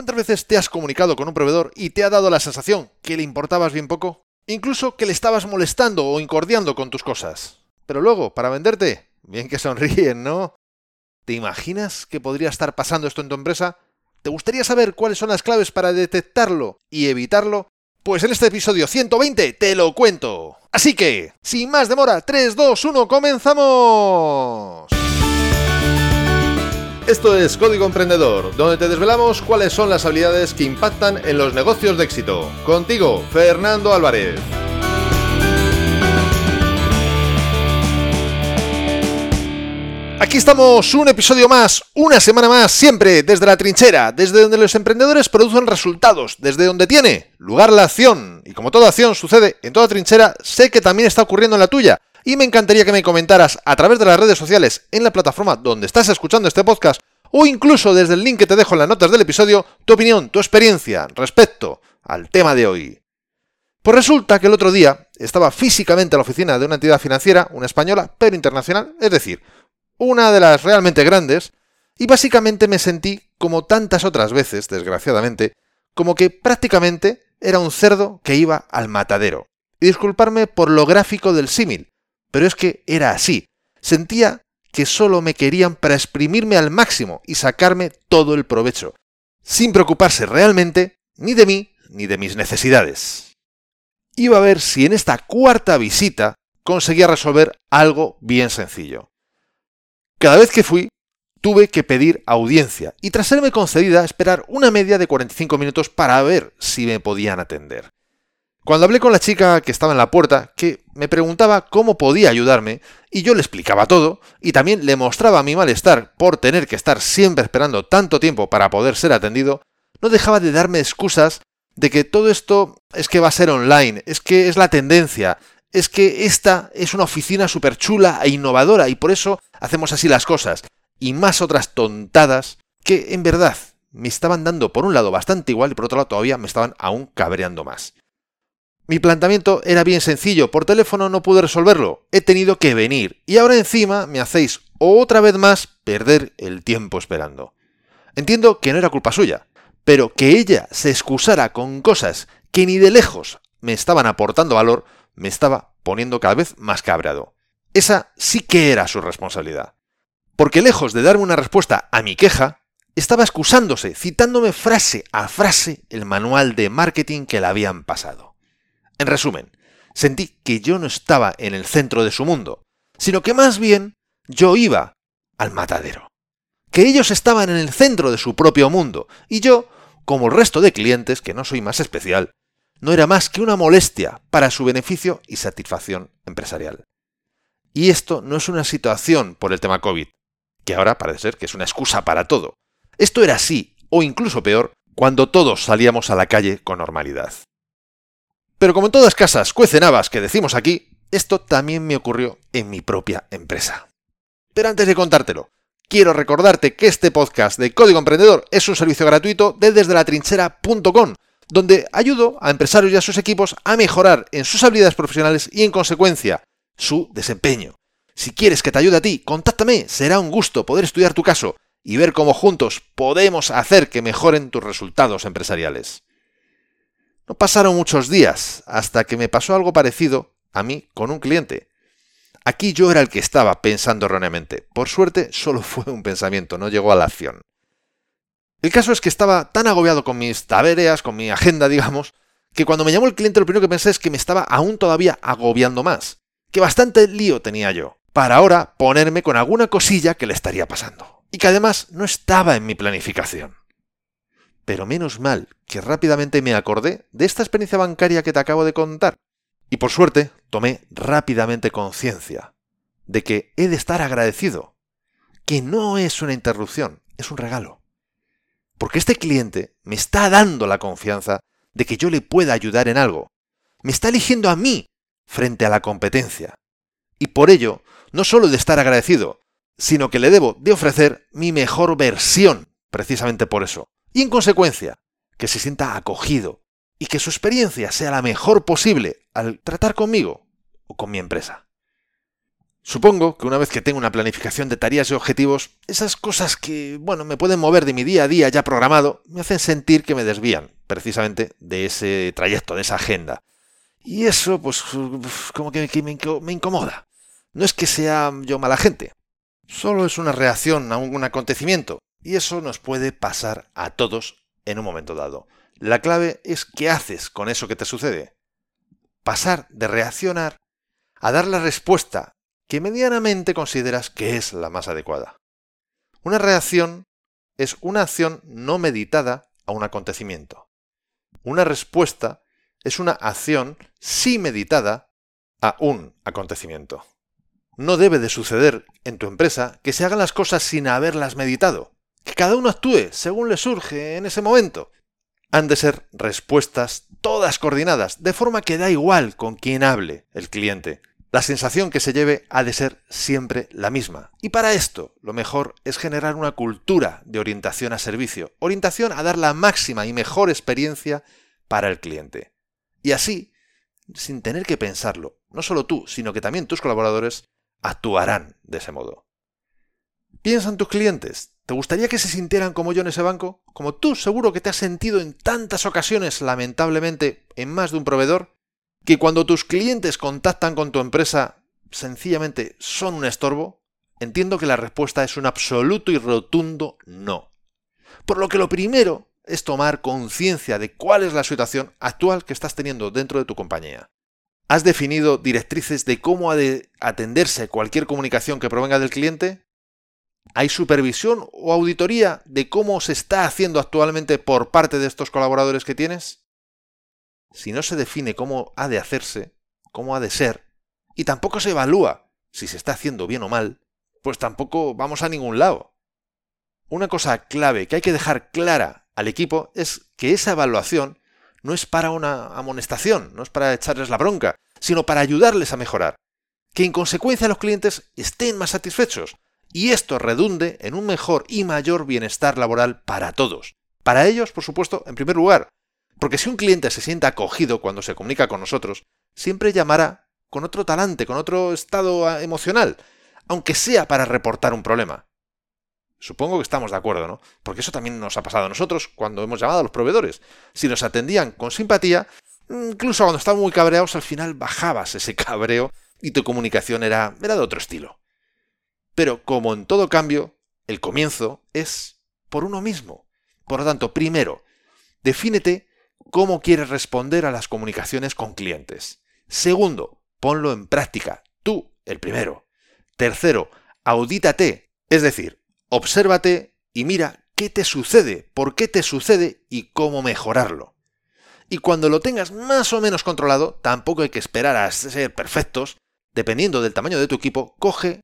¿Cuántas veces te has comunicado con un proveedor y te ha dado la sensación que le importabas bien poco? Incluso que le estabas molestando o incordiando con tus cosas. Pero luego, para venderte, bien que sonríen, ¿no? ¿Te imaginas que podría estar pasando esto en tu empresa? ¿Te gustaría saber cuáles son las claves para detectarlo y evitarlo? Pues en este episodio 120 te lo cuento. Así que, sin más demora, 3, 2, 1, comenzamos. Esto es Código Emprendedor, donde te desvelamos cuáles son las habilidades que impactan en los negocios de éxito. Contigo, Fernando Álvarez. Aquí estamos, un episodio más, una semana más, siempre desde la trinchera, desde donde los emprendedores producen resultados, desde donde tiene lugar la acción. Y como toda acción sucede en toda trinchera, sé que también está ocurriendo en la tuya y me encantaría que me comentaras a través de las redes sociales en la plataforma donde estás escuchando este podcast o incluso desde el link que te dejo en las notas del episodio tu opinión, tu experiencia respecto al tema de hoy. Pues resulta que el otro día estaba físicamente en la oficina de una entidad financiera, una española, pero internacional, es decir, una de las realmente grandes, y básicamente me sentí, como tantas otras veces, desgraciadamente, como que prácticamente era un cerdo que iba al matadero. Y disculparme por lo gráfico del símil, pero es que era así. Sentía que solo me querían para exprimirme al máximo y sacarme todo el provecho, sin preocuparse realmente ni de mí ni de mis necesidades. Iba a ver si en esta cuarta visita conseguía resolver algo bien sencillo. Cada vez que fui, tuve que pedir audiencia y tras serme concedida esperar una media de 45 minutos para ver si me podían atender. Cuando hablé con la chica que estaba en la puerta, que me preguntaba cómo podía ayudarme, y yo le explicaba todo, y también le mostraba mi malestar por tener que estar siempre esperando tanto tiempo para poder ser atendido, no dejaba de darme excusas de que todo esto es que va a ser online, es que es la tendencia, es que esta es una oficina súper chula e innovadora y por eso hacemos así las cosas, y más otras tontadas que en verdad me estaban dando por un lado bastante igual y por otro lado todavía me estaban aún cabreando más. Mi planteamiento era bien sencillo, por teléfono no pude resolverlo, he tenido que venir y ahora encima me hacéis otra vez más perder el tiempo esperando. Entiendo que no era culpa suya, pero que ella se excusara con cosas que ni de lejos me estaban aportando valor, me estaba poniendo cada vez más cabreado. Esa sí que era su responsabilidad. Porque lejos de darme una respuesta a mi queja, estaba excusándose, citándome frase a frase el manual de marketing que le habían pasado. En resumen, sentí que yo no estaba en el centro de su mundo, sino que más bien yo iba al matadero. Que ellos estaban en el centro de su propio mundo, y yo, como el resto de clientes, que no soy más especial, no era más que una molestia para su beneficio y satisfacción empresarial. Y esto no es una situación por el tema COVID, que ahora parece ser que es una excusa para todo. Esto era así, o incluso peor, cuando todos salíamos a la calle con normalidad. Pero como en todas casas cuecenabas que decimos aquí, esto también me ocurrió en mi propia empresa. Pero antes de contártelo, quiero recordarte que este podcast de Código Emprendedor es un servicio gratuito de desdelatrinchera.com, donde ayudo a empresarios y a sus equipos a mejorar en sus habilidades profesionales y en consecuencia su desempeño. Si quieres que te ayude a ti, contáctame, será un gusto poder estudiar tu caso y ver cómo juntos podemos hacer que mejoren tus resultados empresariales. No pasaron muchos días hasta que me pasó algo parecido a mí con un cliente. Aquí yo era el que estaba pensando erróneamente. Por suerte, solo fue un pensamiento, no llegó a la acción. El caso es que estaba tan agobiado con mis tareas, con mi agenda, digamos, que cuando me llamó el cliente lo primero que pensé es que me estaba aún todavía agobiando más. Que bastante lío tenía yo, para ahora ponerme con alguna cosilla que le estaría pasando. Y que además no estaba en mi planificación. Pero menos mal que rápidamente me acordé de esta experiencia bancaria que te acabo de contar. Y por suerte tomé rápidamente conciencia de que he de estar agradecido, que no es una interrupción, es un regalo. Porque este cliente me está dando la confianza de que yo le pueda ayudar en algo. Me está eligiendo a mí frente a la competencia. Y por ello, no solo de estar agradecido, sino que le debo de ofrecer mi mejor versión, precisamente por eso y en consecuencia que se sienta acogido y que su experiencia sea la mejor posible al tratar conmigo o con mi empresa. Supongo que una vez que tengo una planificación de tareas y objetivos, esas cosas que, bueno, me pueden mover de mi día a día ya programado, me hacen sentir que me desvían precisamente de ese trayecto, de esa agenda. Y eso, pues, como que me incomoda. No es que sea yo mala gente, solo es una reacción a un acontecimiento, y eso nos puede pasar a todos en un momento dado. La clave es qué haces con eso que te sucede. Pasar de reaccionar a dar la respuesta que medianamente consideras que es la más adecuada. Una reacción es una acción no meditada a un acontecimiento. Una respuesta es una acción sí meditada a un acontecimiento. No debe de suceder en tu empresa que se hagan las cosas sin haberlas meditado, que cada uno actúe según le surge en ese momento. Han de ser respuestas todas coordinadas, de forma que da igual con quién hable el cliente, la sensación que se lleve ha de ser siempre la misma. Y para esto, lo mejor es generar una cultura de orientación a servicio, orientación a dar la máxima y mejor experiencia para el cliente. Y así, sin tener que pensarlo, no solo tú, sino que también tus colaboradores actuarán de ese modo. Piensa en tus clientes. ¿Te gustaría que se sintieran como yo en ese banco? Como tú seguro que te has sentido en tantas ocasiones, lamentablemente, en más de un proveedor que cuando tus clientes contactan con tu empresa sencillamente son un estorbo? Entiendo que la respuesta es un absoluto y rotundo no. Por lo que lo primero es tomar conciencia de cuál es la situación actual que estás teniendo dentro de tu compañía. ¿Has definido directrices de cómo ha de atenderse cualquier comunicación que provenga del cliente? ¿Hay supervisión o auditoría de cómo se está haciendo actualmente por parte de estos colaboradores que tienes? si no se define cómo ha de hacerse, cómo ha de ser, y tampoco se evalúa si se está haciendo bien o mal, pues tampoco vamos a ningún lado. Una cosa clave que hay que dejar clara al equipo es que esa evaluación no es para una amonestación, no es para echarles la bronca, sino para ayudarles a mejorar. Que en consecuencia los clientes estén más satisfechos y esto redunde en un mejor y mayor bienestar laboral para todos. Para ellos, por supuesto, en primer lugar, porque si un cliente se siente acogido cuando se comunica con nosotros, siempre llamará con otro talante, con otro estado ah, emocional, aunque sea para reportar un problema. Supongo que estamos de acuerdo, ¿no? Porque eso también nos ha pasado a nosotros cuando hemos llamado a los proveedores. Si nos atendían con simpatía, incluso cuando estaban muy cabreados, al final bajabas ese cabreo y tu comunicación era, era de otro estilo. Pero como en todo cambio, el comienzo es por uno mismo. Por lo tanto, primero, defínete cómo quieres responder a las comunicaciones con clientes. Segundo, ponlo en práctica, tú, el primero. Tercero, audítate, es decir, obsérvate y mira qué te sucede, por qué te sucede y cómo mejorarlo. Y cuando lo tengas más o menos controlado, tampoco hay que esperar a ser perfectos, dependiendo del tamaño de tu equipo, coge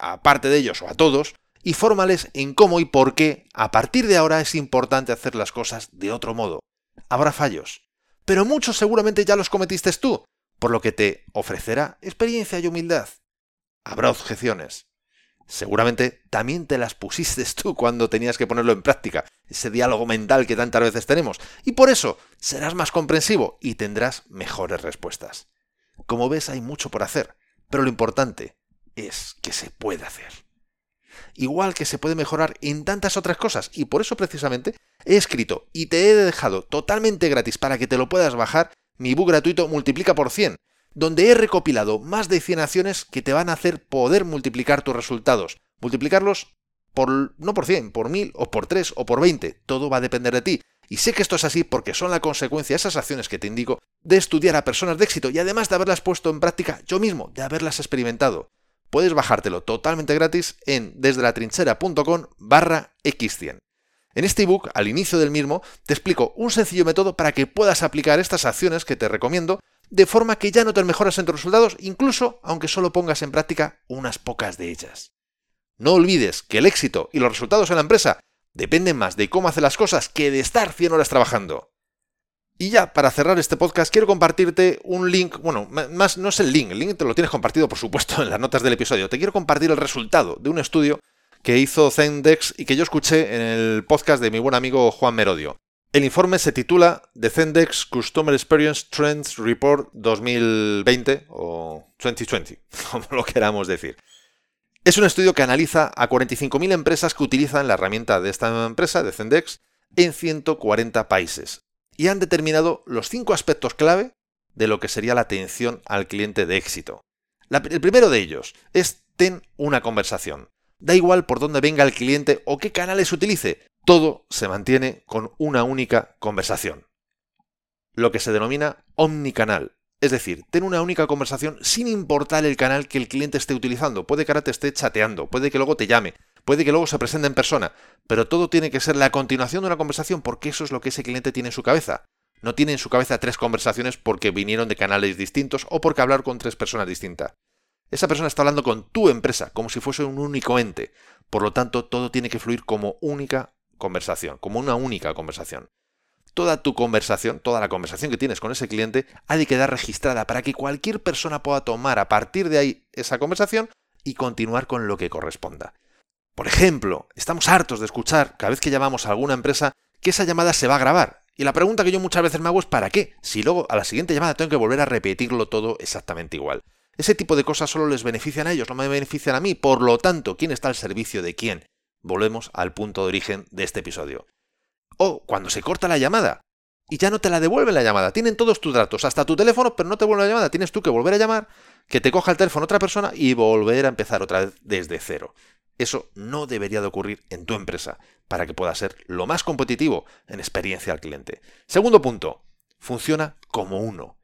a parte de ellos o a todos y fórmales en cómo y por qué a partir de ahora es importante hacer las cosas de otro modo habrá fallos, pero muchos seguramente ya los cometiste tú, por lo que te ofrecerá experiencia y humildad. Habrá objeciones. Seguramente también te las pusiste tú cuando tenías que ponerlo en práctica, ese diálogo mental que tantas veces tenemos, y por eso serás más comprensivo y tendrás mejores respuestas. Como ves, hay mucho por hacer, pero lo importante es que se puede hacer igual que se puede mejorar en tantas otras cosas. Y por eso precisamente he escrito y te he dejado totalmente gratis para que te lo puedas bajar mi book gratuito Multiplica por 100, donde he recopilado más de 100 acciones que te van a hacer poder multiplicar tus resultados. Multiplicarlos por, no por 100, por 1000 o por 3 o por 20. Todo va a depender de ti. Y sé que esto es así porque son la consecuencia, esas acciones que te indico, de estudiar a personas de éxito y además de haberlas puesto en práctica yo mismo, de haberlas experimentado puedes bajártelo totalmente gratis en desde la trinchera.com barra x100. En este ebook, al inicio del mismo, te explico un sencillo método para que puedas aplicar estas acciones que te recomiendo de forma que ya no te mejoras en tus resultados, incluso aunque solo pongas en práctica unas pocas de ellas. No olvides que el éxito y los resultados en la empresa dependen más de cómo hace las cosas que de estar 100 horas trabajando. Y ya, para cerrar este podcast, quiero compartirte un link, bueno, más no es el link, el link te lo tienes compartido, por supuesto, en las notas del episodio. Te quiero compartir el resultado de un estudio que hizo Zendex y que yo escuché en el podcast de mi buen amigo Juan Merodio. El informe se titula The Zendex Customer Experience Trends Report 2020 o 2020, como lo queramos decir. Es un estudio que analiza a 45.000 empresas que utilizan la herramienta de esta empresa, de Zendex, en 140 países. Y han determinado los cinco aspectos clave de lo que sería la atención al cliente de éxito. el primero de ellos es ten una conversación. Da igual por dónde venga el cliente o qué canales utilice, todo se mantiene con una única conversación. Lo que se denomina omnicanal. Es decir, ten una única conversación sin importar el canal que el cliente esté utilizando. Puede que ahora te esté chateando, puede que luego te llame, puede que luego se presente en persona, pero todo tiene que ser la continuación de una conversación porque eso es lo que ese cliente tiene en su cabeza. No tiene en su cabeza tres conversaciones porque vinieron de canales distintos o porque hablar con tres personas distintas. Esa persona está hablando con tu empresa como si fuese un único ente. Por lo tanto, todo tiene que fluir como única conversación, como una única conversación. Toda tu conversación, toda la conversación que tienes con ese cliente, ha de quedar registrada para que cualquier persona pueda tomar a partir de ahí esa conversación y continuar con lo que corresponda. Por ejemplo, estamos hartos de escuchar, cada vez que llamamos a alguna empresa, que esa llamada se va a grabar. Y la pregunta que yo muchas veces me hago es ¿para qué? Si luego a la siguiente llamada tengo que volver a repetirlo todo exactamente igual. Ese tipo de cosas solo les benefician a ellos, no me benefician a mí. Por lo tanto, ¿quién está al servicio de quién? Volvemos al punto de origen de este episodio. O cuando se corta la llamada y ya no te la devuelven la llamada. Tienen todos tus datos, hasta tu teléfono, pero no te vuelven la llamada. Tienes tú que volver a llamar, que te coja el teléfono otra persona y volver a empezar otra vez desde cero. Eso no debería de ocurrir en tu empresa para que pueda ser lo más competitivo en experiencia al cliente. Segundo punto, funciona como uno.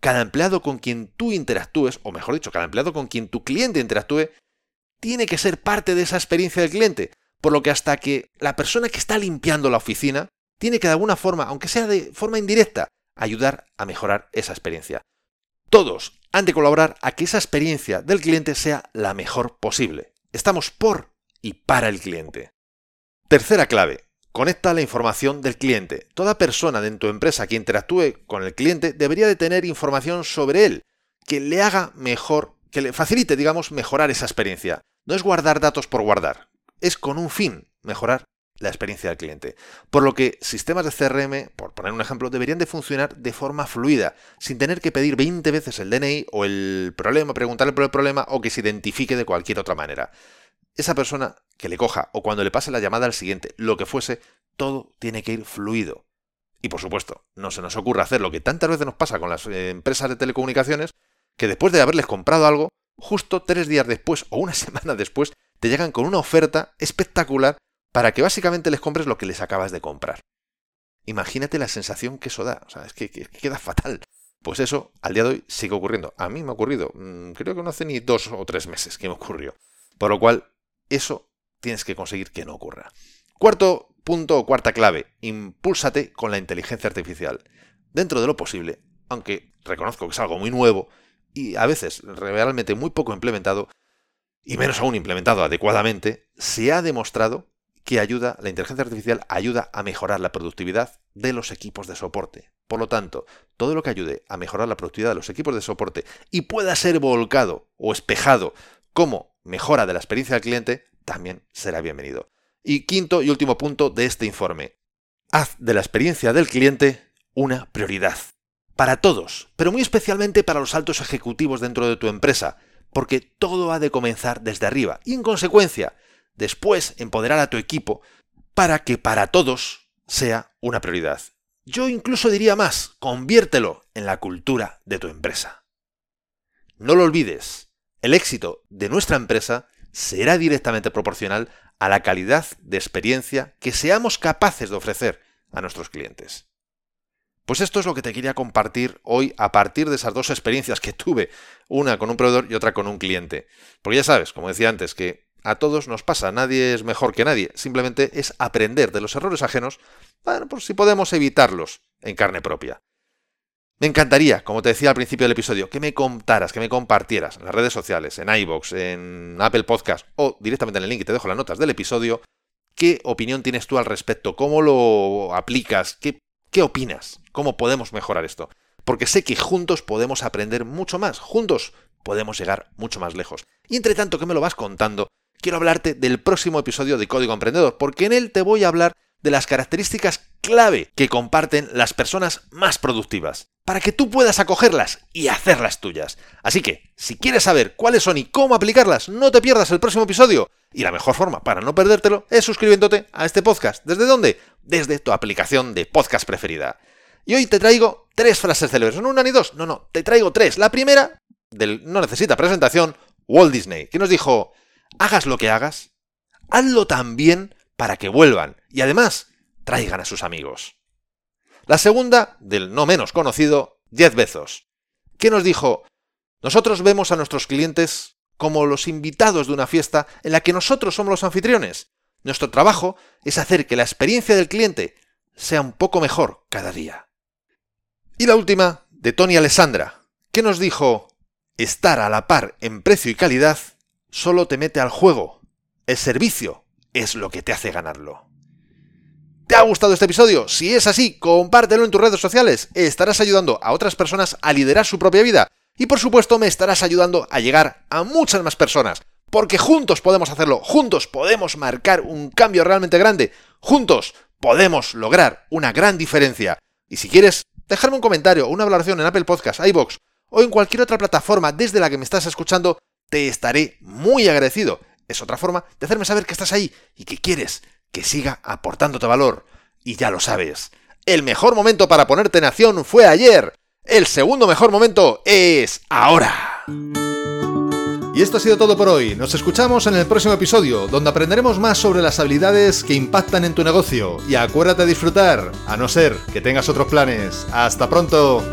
Cada empleado con quien tú interactúes, o mejor dicho, cada empleado con quien tu cliente interactúe, tiene que ser parte de esa experiencia del cliente. Por lo que hasta que la persona que está limpiando la oficina tiene que de alguna forma, aunque sea de forma indirecta, ayudar a mejorar esa experiencia. Todos han de colaborar a que esa experiencia del cliente sea la mejor posible. Estamos por y para el cliente. Tercera clave. Conecta la información del cliente. Toda persona de tu empresa que interactúe con el cliente debería de tener información sobre él, que le haga mejor, que le facilite, digamos, mejorar esa experiencia. No es guardar datos por guardar, es con un fin, mejorar la experiencia del cliente. Por lo que sistemas de CRM, por poner un ejemplo, deberían de funcionar de forma fluida, sin tener que pedir 20 veces el DNI o el problema, preguntarle por el problema o que se identifique de cualquier otra manera. Esa persona que le coja o cuando le pase la llamada al siguiente, lo que fuese, todo tiene que ir fluido. Y por supuesto, no se nos ocurre hacer lo que tantas veces nos pasa con las eh, empresas de telecomunicaciones, que después de haberles comprado algo, justo tres días después o una semana después, te llegan con una oferta espectacular para que básicamente les compres lo que les acabas de comprar. Imagínate la sensación que eso da. O sea, es que, queda fatal. Pues eso, al día de hoy, sigue ocurriendo. A mí me ha ocurrido. Mm, creo que no hace ni dos o tres meses que me ocurrió. Por lo cual, eso tienes que conseguir que no ocurra. Cuarto punto o cuarta clave. Impúlsate con la inteligencia artificial. Dentro de lo posible, aunque reconozco que es algo muy nuevo y a veces realmente muy poco implementado, y menos aún implementado adecuadamente, se ha demostrado que ayuda, la inteligencia artificial ayuda a mejorar la productividad de los equipos de soporte. Por lo tanto, todo lo que ayude a mejorar la productividad de los equipos de soporte y pueda ser volcado o espejado como mejora de la experiencia del cliente, también será bienvenido. Y quinto y último punto de este informe. Haz de la experiencia del cliente una prioridad. Para todos, pero muy especialmente para los altos ejecutivos dentro de tu empresa, porque todo ha de comenzar desde arriba y en consecuencia, después empoderar a tu equipo para que para todos sea una prioridad. Yo incluso diría más, conviértelo en la cultura de tu empresa. No lo olvides, el éxito de nuestra empresa será directamente proporcional a la calidad de experiencia que seamos capaces de ofrecer a nuestros clientes. Pues esto es lo que te quería compartir hoy a partir de esas dos experiencias que tuve, una con un proveedor y otra con un cliente. Porque ya sabes, como decía antes, que a todos nos pasa, nadie es mejor que nadie, simplemente es aprender de los errores ajenos, bueno, por si podemos evitarlos en carne propia. Me encantaría, como te decía al principio del episodio, que me contaras, que me compartieras en las redes sociales, en iBox, en Apple Podcast o directamente en el link que te dejo las notas del episodio, qué opinión tienes tú al respecto, cómo lo aplicas, qué, opinas, cómo podemos mejorar esto. Porque sé que juntos podemos aprender mucho más, juntos podemos llegar mucho más lejos. Y entre tanto que me lo vas contando, quiero hablarte del próximo episodio de Código Emprendedor, porque en él te voy a hablar de las características clave que comparten las personas más productivas, para que tú puedas acogerlas y hacerlas tuyas. Así que, si quieres saber cuáles son y cómo aplicarlas, no te pierdas el próximo episodio. Y la mejor forma para no perdértelo es suscribiéndote a este podcast. ¿Desde dónde? Desde tu aplicación de podcast preferida. Y hoy te traigo tres frases célebres, no una ni dos, no, no, te traigo tres. La primera, del no necesita presentación, Walt Disney, que nos dijo, hagas lo que hagas, hazlo también para que vuelvan y además traigan a sus amigos. La segunda, del no menos conocido, Jeff Bezos, que nos dijo, nosotros vemos a nuestros clientes como los invitados de una fiesta en la que nosotros somos los anfitriones. Nuestro trabajo es hacer que la experiencia del cliente sea un poco mejor cada día. Y la última, de Tony Alessandra, que nos dijo, estar a la par en precio y calidad solo te mete al juego. El servicio es lo que te hace ganarlo. ¿Te ha gustado este episodio? Si es así, compártelo en tus redes sociales. Estarás ayudando a otras personas a liderar su propia vida. Y por supuesto me estarás ayudando a llegar a muchas más personas. Porque juntos podemos hacerlo, juntos podemos marcar un cambio realmente grande, juntos podemos lograr una gran diferencia. Y si quieres, dejarme un comentario o una valoración en Apple Podcasts, iBox o en cualquier otra plataforma desde la que me estás escuchando, te estaré muy agradecido. Es otra forma de hacerme saber que estás ahí y que quieres que siga aportándote valor. Y ya lo sabes, el mejor momento para ponerte en acción fue ayer. El segundo mejor momento es ahora. Y esto ha sido todo por hoy. Nos escuchamos en el próximo episodio, donde aprenderemos más sobre las habilidades que impactan en tu negocio. Y acuérdate de disfrutar, a no ser que tengas otros planes. Hasta pronto.